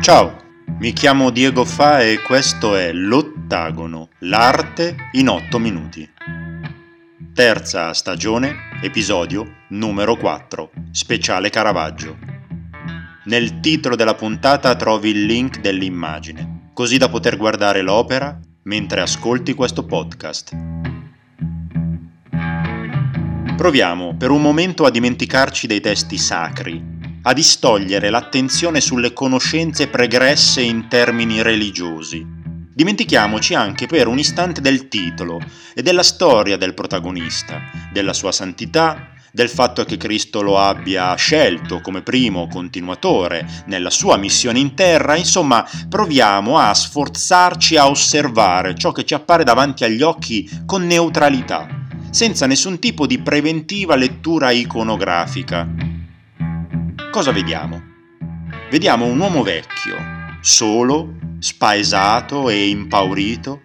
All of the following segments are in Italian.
Ciao, mi chiamo Diego Fa e questo è L'Ottagono, l'arte in 8 minuti. Terza stagione, episodio numero 4, speciale Caravaggio. Nel titolo della puntata trovi il link dell'immagine, così da poter guardare l'opera mentre ascolti questo podcast. Proviamo per un momento a dimenticarci dei testi sacri a distogliere l'attenzione sulle conoscenze pregresse in termini religiosi. Dimentichiamoci anche per un istante del titolo e della storia del protagonista, della sua santità, del fatto che Cristo lo abbia scelto come primo continuatore nella sua missione in terra, insomma proviamo a sforzarci a osservare ciò che ci appare davanti agli occhi con neutralità, senza nessun tipo di preventiva lettura iconografica. Cosa vediamo? Vediamo un uomo vecchio, solo, spaesato e impaurito,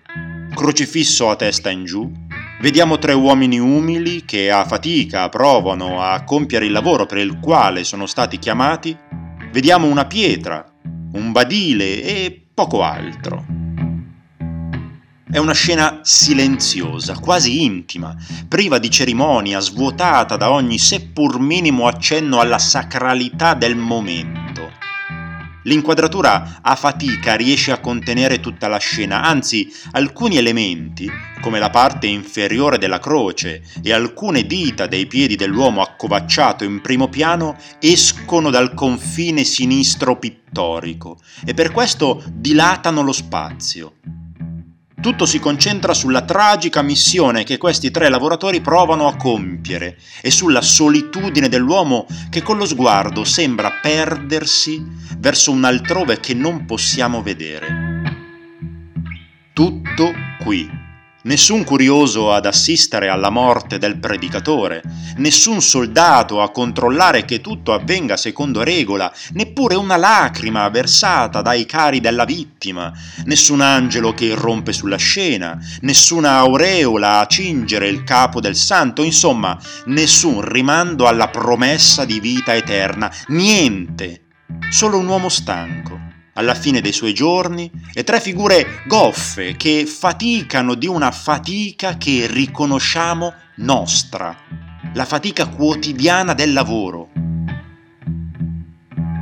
crocifisso a testa in giù. Vediamo tre uomini umili che a fatica provano a compiere il lavoro per il quale sono stati chiamati. Vediamo una pietra, un badile e poco altro. È una scena silenziosa, quasi intima, priva di cerimonia, svuotata da ogni seppur minimo accenno alla sacralità del momento. L'inquadratura a fatica riesce a contenere tutta la scena, anzi alcuni elementi, come la parte inferiore della croce e alcune dita dei piedi dell'uomo accovacciato in primo piano, escono dal confine sinistro pittorico e per questo dilatano lo spazio. Tutto si concentra sulla tragica missione che questi tre lavoratori provano a compiere e sulla solitudine dell'uomo che con lo sguardo sembra perdersi verso un altrove che non possiamo vedere. Tutto qui nessun curioso ad assistere alla morte del predicatore, nessun soldato a controllare che tutto avvenga secondo regola, neppure una lacrima versata dai cari della vittima, nessun angelo che irrompe sulla scena, nessuna aureola a cingere il capo del santo, insomma, nessun rimando alla promessa di vita eterna, niente, solo un uomo stanco alla fine dei suoi giorni e tre figure goffe che faticano di una fatica che riconosciamo nostra, la fatica quotidiana del lavoro.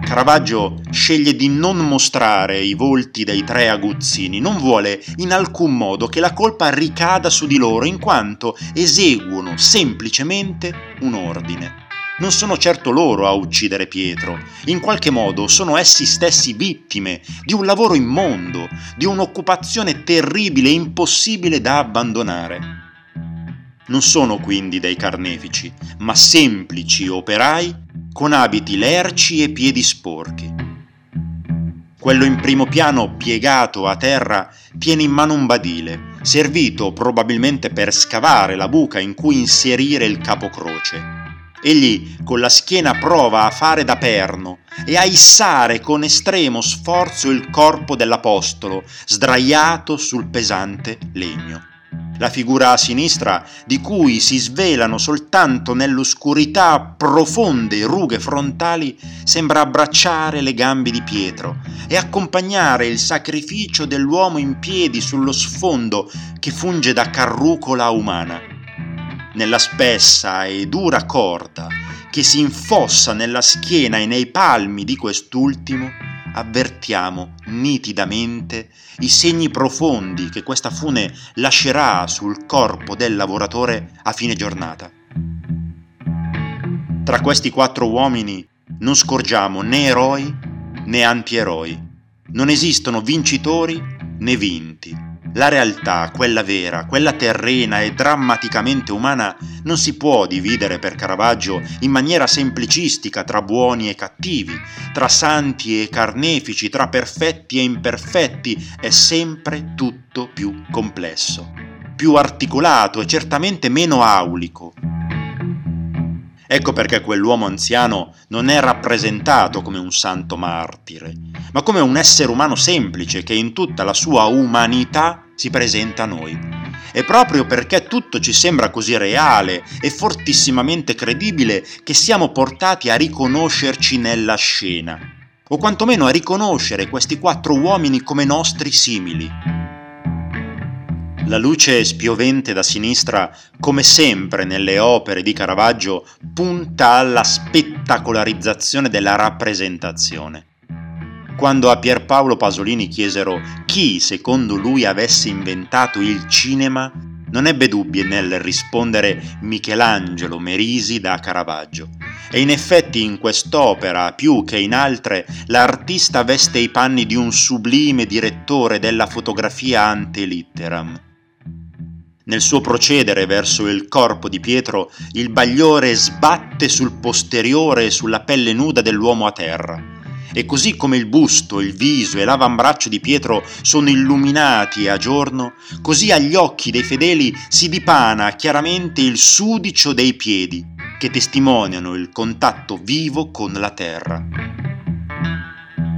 Caravaggio sceglie di non mostrare i volti dei tre aguzzini, non vuole in alcun modo che la colpa ricada su di loro in quanto eseguono semplicemente un ordine. Non sono certo loro a uccidere Pietro, in qualche modo sono essi stessi vittime di un lavoro immondo, di un'occupazione terribile e impossibile da abbandonare. Non sono quindi dei carnefici, ma semplici operai con abiti lerci e piedi sporchi. Quello in primo piano, piegato a terra, tiene in mano un badile, servito probabilmente per scavare la buca in cui inserire il capocroce. Egli con la schiena prova a fare da perno e a issare con estremo sforzo il corpo dell'Apostolo, sdraiato sul pesante legno. La figura a sinistra, di cui si svelano soltanto nell'oscurità profonde rughe frontali, sembra abbracciare le gambe di Pietro e accompagnare il sacrificio dell'uomo in piedi sullo sfondo che funge da carrucola umana nella spessa e dura corda che si infossa nella schiena e nei palmi di quest'ultimo, avvertiamo nitidamente i segni profondi che questa fune lascerà sul corpo del lavoratore a fine giornata. Tra questi quattro uomini non scorgiamo né eroi né antieroi. Non esistono vincitori né vinti la realtà, quella vera, quella terrena e drammaticamente umana, non si può dividere per Caravaggio in maniera semplicistica tra buoni e cattivi, tra santi e carnefici, tra perfetti e imperfetti, è sempre tutto più complesso, più articolato e certamente meno aulico. Ecco perché quell'uomo anziano non è rappresentato come un santo martire, ma come un essere umano semplice che in tutta la sua umanità si presenta a noi. E proprio perché tutto ci sembra così reale e fortissimamente credibile che siamo portati a riconoscerci nella scena. o quantomeno a riconoscere questi quattro uomini come nostri simili. La luce spiovente da sinistra, come sempre nelle opere di Caravaggio, punta alla spettacolarizzazione della rappresentazione. Quando a Pierpaolo Pasolini chiesero chi secondo lui avesse inventato il cinema, non ebbe dubbi nel rispondere Michelangelo Merisi da Caravaggio. E in effetti in quest'opera, più che in altre, l'artista veste i panni di un sublime direttore della fotografia ante litteram. Nel suo procedere verso il corpo di Pietro, il bagliore sbatte sul posteriore e sulla pelle nuda dell'uomo a terra e così come il busto, il viso e l'avambraccio di Pietro sono illuminati a giorno, così agli occhi dei fedeli si dipana chiaramente il sudicio dei piedi, che testimoniano il contatto vivo con la terra.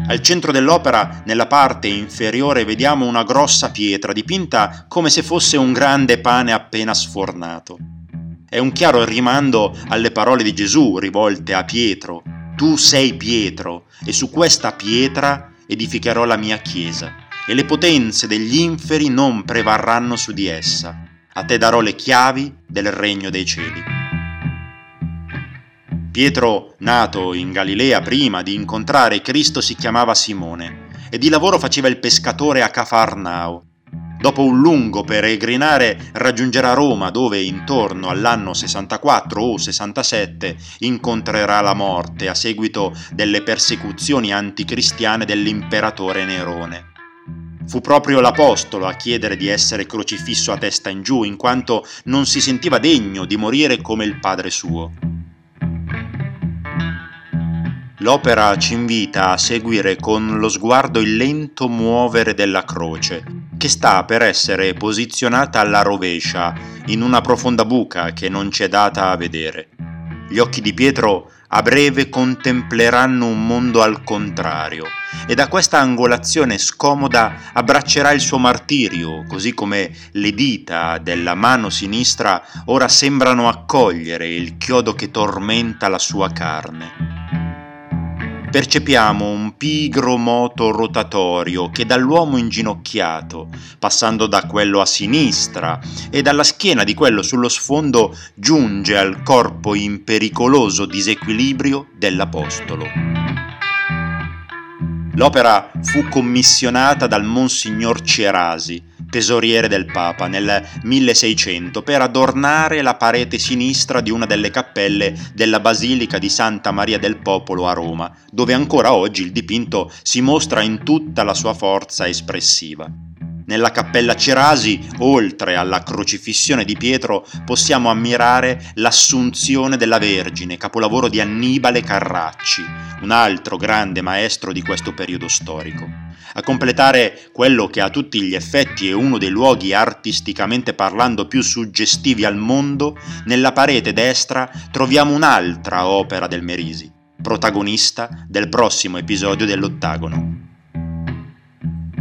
Al centro dell'opera, nella parte inferiore, vediamo una grossa pietra dipinta come se fosse un grande pane appena sfornato. È un chiaro rimando alle parole di Gesù rivolte a Pietro, tu sei Pietro, e su questa pietra edificherò la mia chiesa, e le potenze degli inferi non prevarranno su di essa. A te darò le chiavi del regno dei cieli. Pietro, nato in Galilea prima di incontrare Cristo, si chiamava Simone e di lavoro faceva il pescatore a Cafarnao Dopo un lungo peregrinare raggiungerà Roma dove intorno all'anno 64 o 67 incontrerà la morte a seguito delle persecuzioni anticristiane dell'imperatore Nerone. Fu proprio l'Apostolo a chiedere di essere crocifisso a testa in giù, in quanto non si sentiva degno di morire come il Padre suo. L'opera ci invita a seguire con lo sguardo il lento muovere della croce, che sta per essere posizionata alla rovescia, in una profonda buca che non c'è data a vedere. Gli occhi di Pietro a breve contempleranno un mondo al contrario e da questa angolazione scomoda abbraccerà il suo martirio, così come le dita della mano sinistra ora sembrano accogliere il chiodo che tormenta la sua carne percepiamo un pigro moto rotatorio che dall'uomo inginocchiato, passando da quello a sinistra e dalla schiena di quello sullo sfondo, giunge al corpo in pericoloso disequilibrio dell'Apostolo. L'opera fu commissionata dal Monsignor Cerasi, tesoriere del Papa nel 1600 per adornare la parete sinistra di una delle cappelle della Basilica di Santa Maria del Popolo a Roma, dove ancora oggi il dipinto si mostra in tutta la sua forza espressiva. Nella cappella Cerasi, oltre alla crocifissione di Pietro, possiamo ammirare l'Assunzione della Vergine, capolavoro di Annibale Carracci, un altro grande maestro di questo periodo storico. A completare quello che a tutti gli effetti è uno dei luoghi artisticamente parlando più suggestivi al mondo, nella parete destra troviamo un'altra opera del Merisi, protagonista del prossimo episodio dell'Ottagono.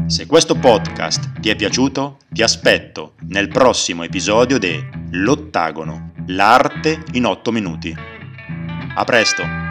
Se questo podcast ti è piaciuto, ti aspetto nel prossimo episodio di L'Ottagono, l'arte in 8 minuti. A presto!